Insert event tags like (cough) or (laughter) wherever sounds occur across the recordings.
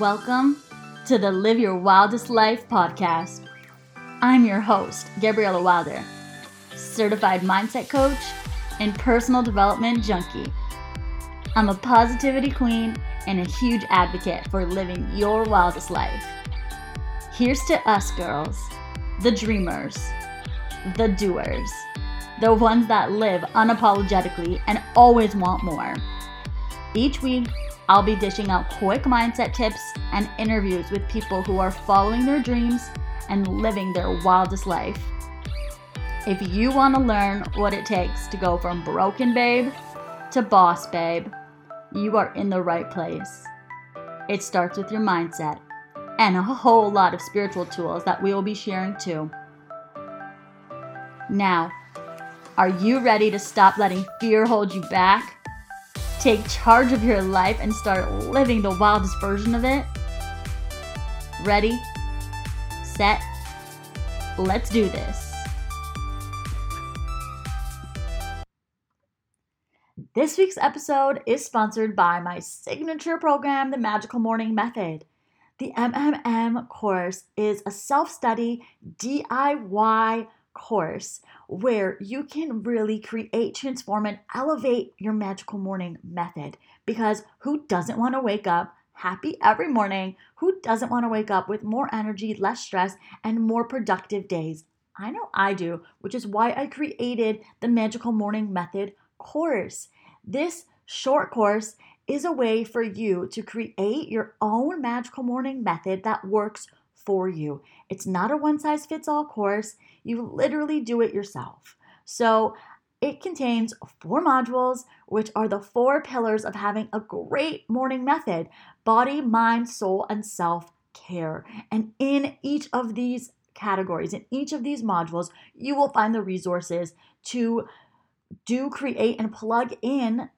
Welcome to the Live Your Wildest Life podcast. I'm your host, Gabriella Wilder, certified mindset coach and personal development junkie. I'm a positivity queen and a huge advocate for living your wildest life. Here's to us girls, the dreamers, the doers, the ones that live unapologetically and always want more. Each week, I'll be dishing out quick mindset tips and interviews with people who are following their dreams and living their wildest life. If you want to learn what it takes to go from broken babe to boss babe, you are in the right place. It starts with your mindset and a whole lot of spiritual tools that we will be sharing too. Now, are you ready to stop letting fear hold you back? Take charge of your life and start living the wildest version of it? Ready, set, let's do this. This week's episode is sponsored by my signature program, The Magical Morning Method. The MMM course is a self study DIY course where you can really create, transform, and elevate your magical morning method. Because who doesn't want to wake up happy every morning? Who doesn't want to wake up with more energy, less stress, and more productive days? I know I do, which is why I created the Magical Morning Method course. This short course is a way for you to create your own magical morning method that works for you. It's not a one size fits all course. You literally do it yourself. So it contains four modules, which are the four pillars of having a great morning method body, mind, soul, and self care. And in each of these categories, in each of these modules, you will find the resources to do, create, and plug in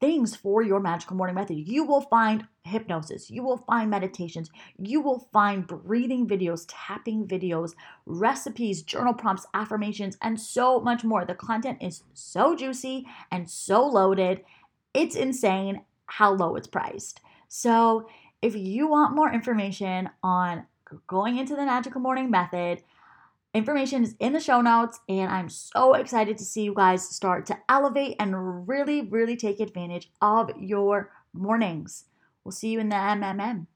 things for your magical morning method. You will find hypnosis, you will find meditations, you will find breathing videos, tapping videos, recipes, journal prompts, affirmations, and so much more. The content is so juicy and so loaded. It's insane how low it's priced. So, if you want more information on going into the magical morning method, Information is in the show notes, and I'm so excited to see you guys start to elevate and really, really take advantage of your mornings. We'll see you in the MMM.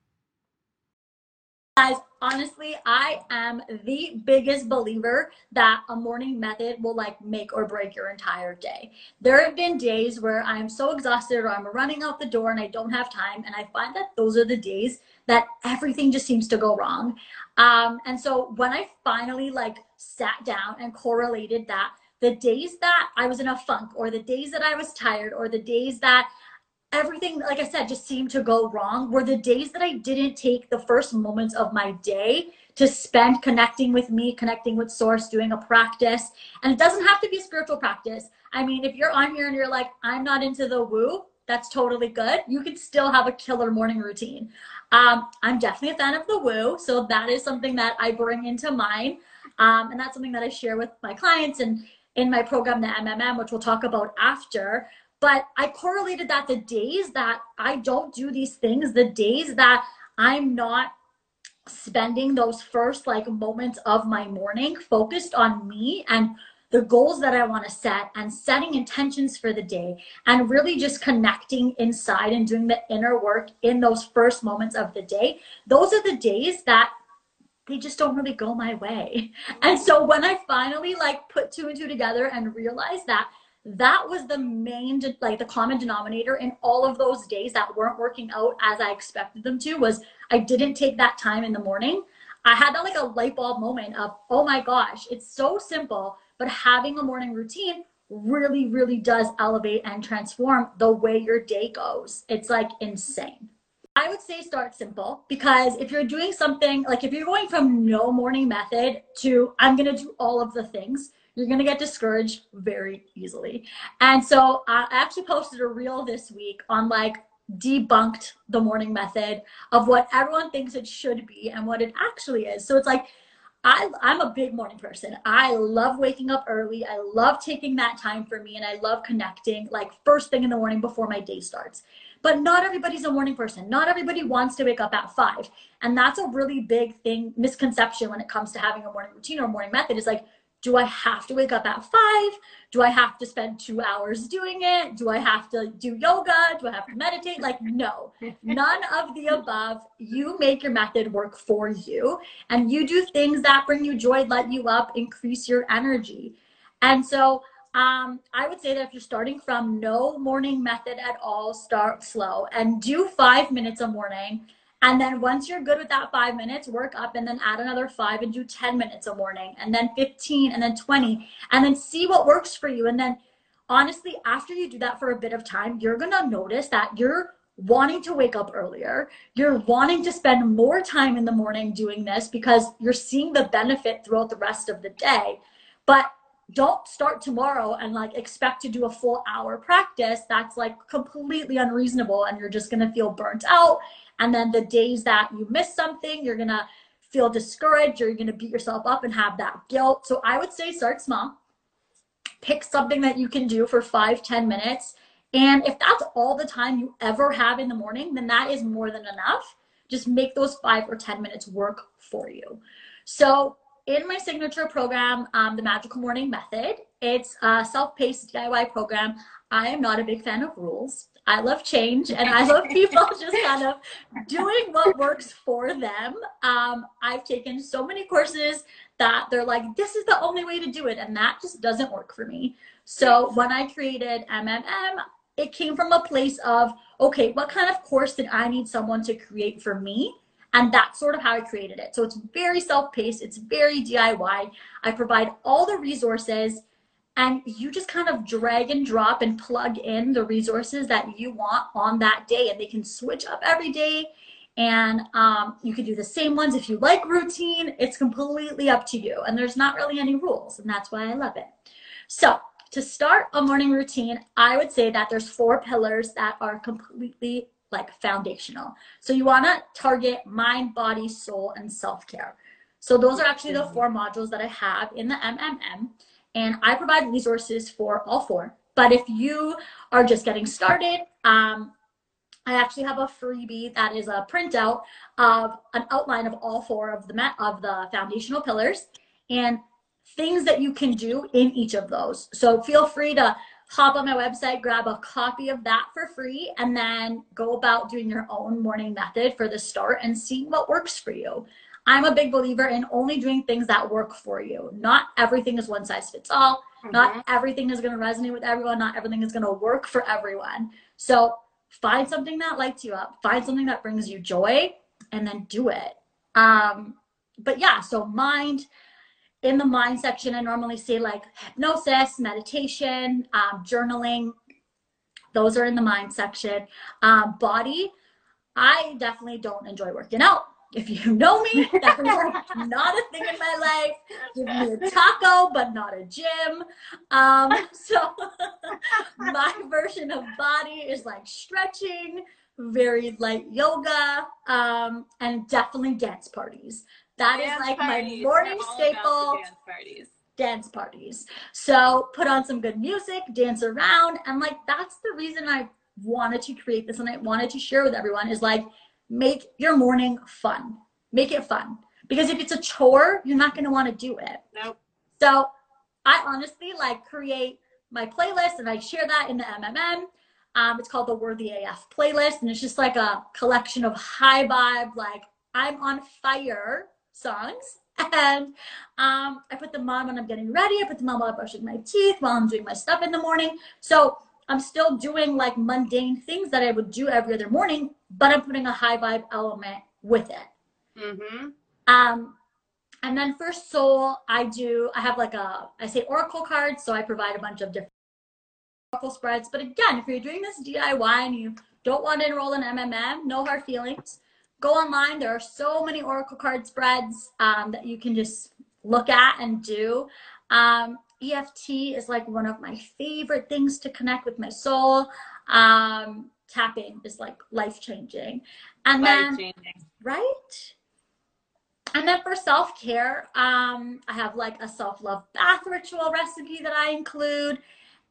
Guys, honestly, I am the biggest believer that a morning method will like make or break your entire day. There have been days where I'm so exhausted or I'm running out the door and I don't have time, and I find that those are the days that everything just seems to go wrong. Um, and so when I finally like sat down and correlated that, the days that I was in a funk or the days that I was tired or the days that everything, like I said, just seemed to go wrong were the days that I didn't take the first moments of my day to spend connecting with me, connecting with source, doing a practice. And it doesn't have to be a spiritual practice. I mean, if you're on here and you're like, I'm not into the woo, that's totally good. You can still have a killer morning routine. Um, I'm definitely a fan of the woo, so that is something that I bring into mine, um, and that's something that I share with my clients and in my program, the MMM, which we'll talk about after. But I correlated that the days that I don't do these things, the days that I'm not spending those first like moments of my morning focused on me and the goals that I want to set and setting intentions for the day and really just connecting inside and doing the inner work in those first moments of the day. Those are the days that they just don't really go my way. (laughs) And so when I finally like put two and two together and realized that that was the main like the common denominator in all of those days that weren't working out as I expected them to was I didn't take that time in the morning. I had that like a light bulb moment of, oh my gosh, it's so simple, but having a morning routine really, really does elevate and transform the way your day goes. It's like insane. I would say start simple because if you're doing something like if you're going from no morning method to I'm going to do all of the things, you're going to get discouraged very easily. And so I actually posted a reel this week on like debunked the morning method of what everyone thinks it should be and what it actually is. So it's like I, I'm a big morning person. I love waking up early. I love taking that time for me and I love connecting like first thing in the morning before my day starts But not everybody's a morning person. Not everybody wants to wake up at five. And that's a really big thing, misconception when it comes to having a morning routine or morning method is like, do I have to wake up at five? Do I have to spend two hours doing it? Do I have to do yoga? Do I have to meditate? Like, no, (laughs) none of the above. You make your method work for you and you do things that bring you joy, light you up, increase your energy. And so, um, I would say that if you're starting from no morning method at all, start slow and do five minutes a morning and then once you're good with that five minutes, work up and then add another five and do 10 minutes a morning and then 15 and then 20 and then see what works for you. And then honestly, after you do that for a bit of time, you're going to notice that you're wanting to wake up earlier. You're wanting to spend more time in the morning doing this because you're seeing the benefit throughout the rest of the day. But don't start tomorrow and like expect to do a full hour practice. That's like completely unreasonable and you're just going to feel burnt out and then the days that you miss something, you're going to feel discouraged or you're going to beat yourself up and have that guilt. So I would say start small. Pick something that you can do for five, ten minutes. And if that's all the time you ever have in the morning, then that is more than enough. Just make those five or 10 minutes work for you. So, in my signature program, um, the Magical Morning Method, it's a self paced DIY program. I am not a big fan of rules. I love change and I love people (laughs) just kind of doing what works for them. Um, I've taken so many courses that they're like, this is the only way to do it. And that just doesn't work for me. So when I created MMM, it came from a place of, okay, what kind of course did I need someone to create for me? And that's sort of how I created it. So it's very self paced, it's very DIY. I provide all the resources and you just kind of drag and drop and plug in the resources that you want on that day and they can switch up every day. And um, you can do the same ones if you like routine. It's completely up to you and there's not really any rules and that's why i love it. So to start a morning routine i would say that there's four pillars that are completely like foundational. So you want to target mind body soul and self-care. So those are actually the four modules that i have in the mmm and I provide resources for all four. But if you are just getting started, um, I actually have a freebie that is a printout of an outline of all four of the met of the foundational pillars and things that you can do in each of those. So feel free to hop on my website, grab a copy of that for free, and then go about doing your own morning method for the start and see what works for you. I'm a big believer in only doing things that work for you. Not everything is one size fits all. Mm-hmm. Not everything is going to resonate with everyone. Not everything is going to work for everyone. So find something that lights you up, find something that brings you joy, and then do it. Um, but yeah, so mind in the mind section, I normally say like hypnosis, meditation, um, journaling. Those are in the mind section. Um, body, I definitely don't enjoy working out if you (laughs) know me, that is not a thing in my life. Give me a taco, but not a gym. Um, (laughs) so (laughs) my version of body is like stretching, very light yoga, um, and definitely dance parties. That dance is like parties. my morning staple. Dance parties. Dance parties. So put on some good music, dance around, and like that's the reason I wanted to create this and I wanted to share with everyone is like make your morning fun. Make it fun. Because if it's a chore, you're not going to want to do it. Nope. So I honestly like create my playlist and I share that in the MMM. Um, it's called the Worthy AF playlist, and it's just like a collection of high vibe, like I'm on fire songs. (laughs) And um, I put them on when I'm getting ready. I put them on while I'm brushing my teeth, while I'm doing my stuff in the morning. So I'm still doing like mundane things that I would do every other morning, but I'm putting a high vibe element with it. Mm-hmm. Um, and then for soul, I do, I have like a, I say oracle cards. So I provide a bunch of different oracle spreads. But again, if you're doing this DIY and you don't want to enroll in MMM, no hard feelings. Go online. There are so many oracle card spreads um, that you can just look at and do. Um, EFT is like one of my favorite things to connect with my soul. Um, tapping is like life changing. And life then, right? And then for self care, um, I have like a self love bath ritual recipe that I include.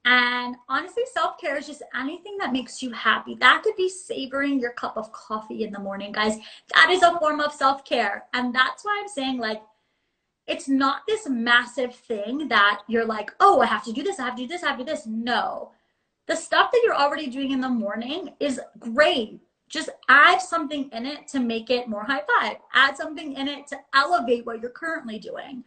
And honestly, self care is just anything that makes you happy. That could be savoring your cup of coffee in the morning, guys. That is a form of self care. And that's why I'm saying, like, it's not this massive thing that you're like, oh, I have to do this, I have to do this, I have to do this. No. The stuff that you're already doing in the morning is great. Just add something in it to make it more high vibe. Add something in it to elevate what you're currently doing.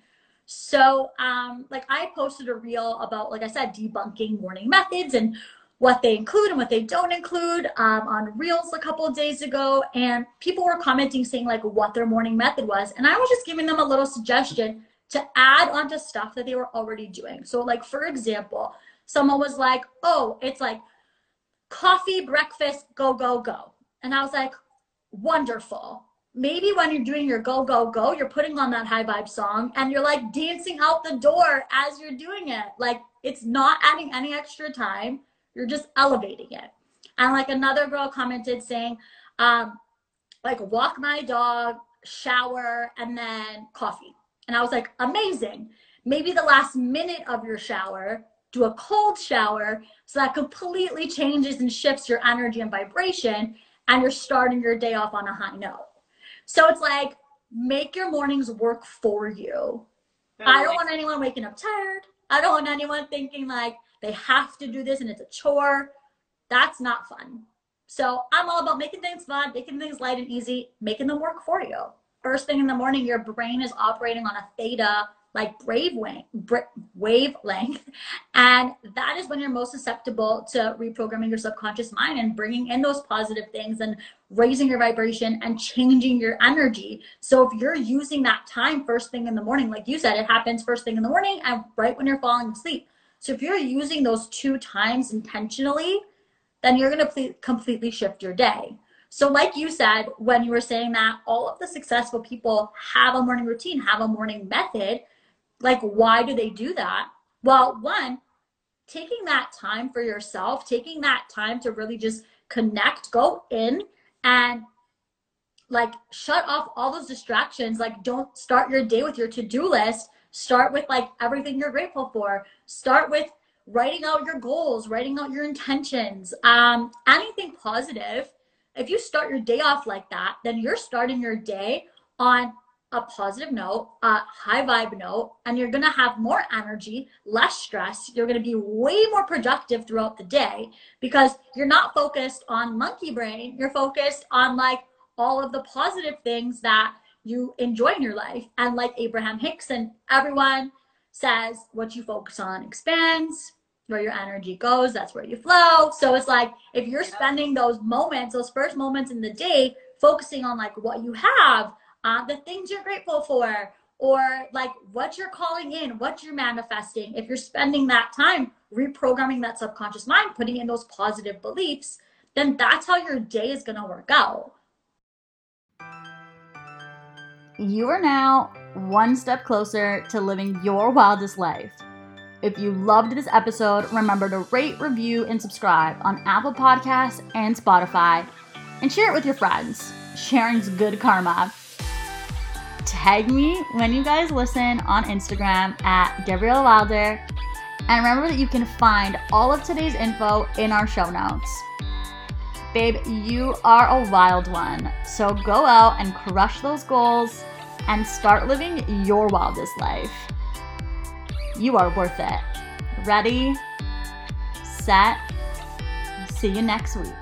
So, um, like I posted a reel about, like I said, debunking morning methods and what they include and what they don't include um, on reels a couple of days ago. And people were commenting saying like what their morning method was. And I was just giving them a little suggestion to add onto stuff that they were already doing. So, like, for example, someone was like, oh, it's like coffee, breakfast, go, go, go. And I was like, wonderful maybe when you're doing your go go go you're putting on that high vibe song and you're like dancing out the door as you're doing it like it's not adding any extra time you're just elevating it. And like another girl commented saying um like walk my dog shower and then coffee. And i was like amazing. Maybe the last minute of your shower do a cold shower so that completely changes and shifts your energy and vibration and you're starting your day off on a high note. So it's like make your mornings work for you. I don't want anyone waking up tired. I don't want anyone thinking like they have to do this and it's a chore. That's not fun. So I'm all about making things fun, making things light and easy, making them work for you. First thing in the morning, your brain is operating on a theta like brave wave, wavelength. (laughs) And that is when you're most susceptible to reprogramming your subconscious mind and bringing in those positive things and raising your vibration and changing your energy. So if you're using that time first thing in the morning, like you said, it happens first thing in the morning and right when you're falling asleep. So if you're using those two times intentionally, then you're going to completely shift your day. So, like you said, when you were saying that all of the successful people have a morning routine, have a morning method, like, why do they do that? Well, one, taking that time for yourself, taking that time to really just connect, go in and like shut off all those distractions. Like, don't start your day with your to do list. Start with like everything you're grateful for. Start with writing out your goals, writing out your intentions, um, anything positive. If you start your day off like that, then you're starting your day on a positive note, a high vibe note, and you're gonna have more energy, less stress. You're gonna be way more productive throughout the day because you're not focused on monkey brain. You're focused on like all of the positive things that you enjoy in your life. And like Abraham Hicks and everyone says, what you focus on expands. Where your energy goes, that's where you flow. So it's like if you're spending those moments, those first moments in the day, focusing on like what you have, uh, the things you're grateful for, or like what you're calling in, what you're manifesting. If you're spending that time reprogramming that subconscious mind, putting in those positive beliefs, then that's how your day is going to work out. You are now one step closer to living your wildest life. If you loved this episode, remember to rate, review, and subscribe on Apple Podcasts and Spotify, and share it with your friends. Sharing's good karma tag me when you guys listen on Instagram at Gabrielle Wilder. And remember that you can find all of today's info in our show notes. Babe, you are a wild one. So go out and crush those goals and start living your wildest life. You are worth it. Ready, set, see you next week.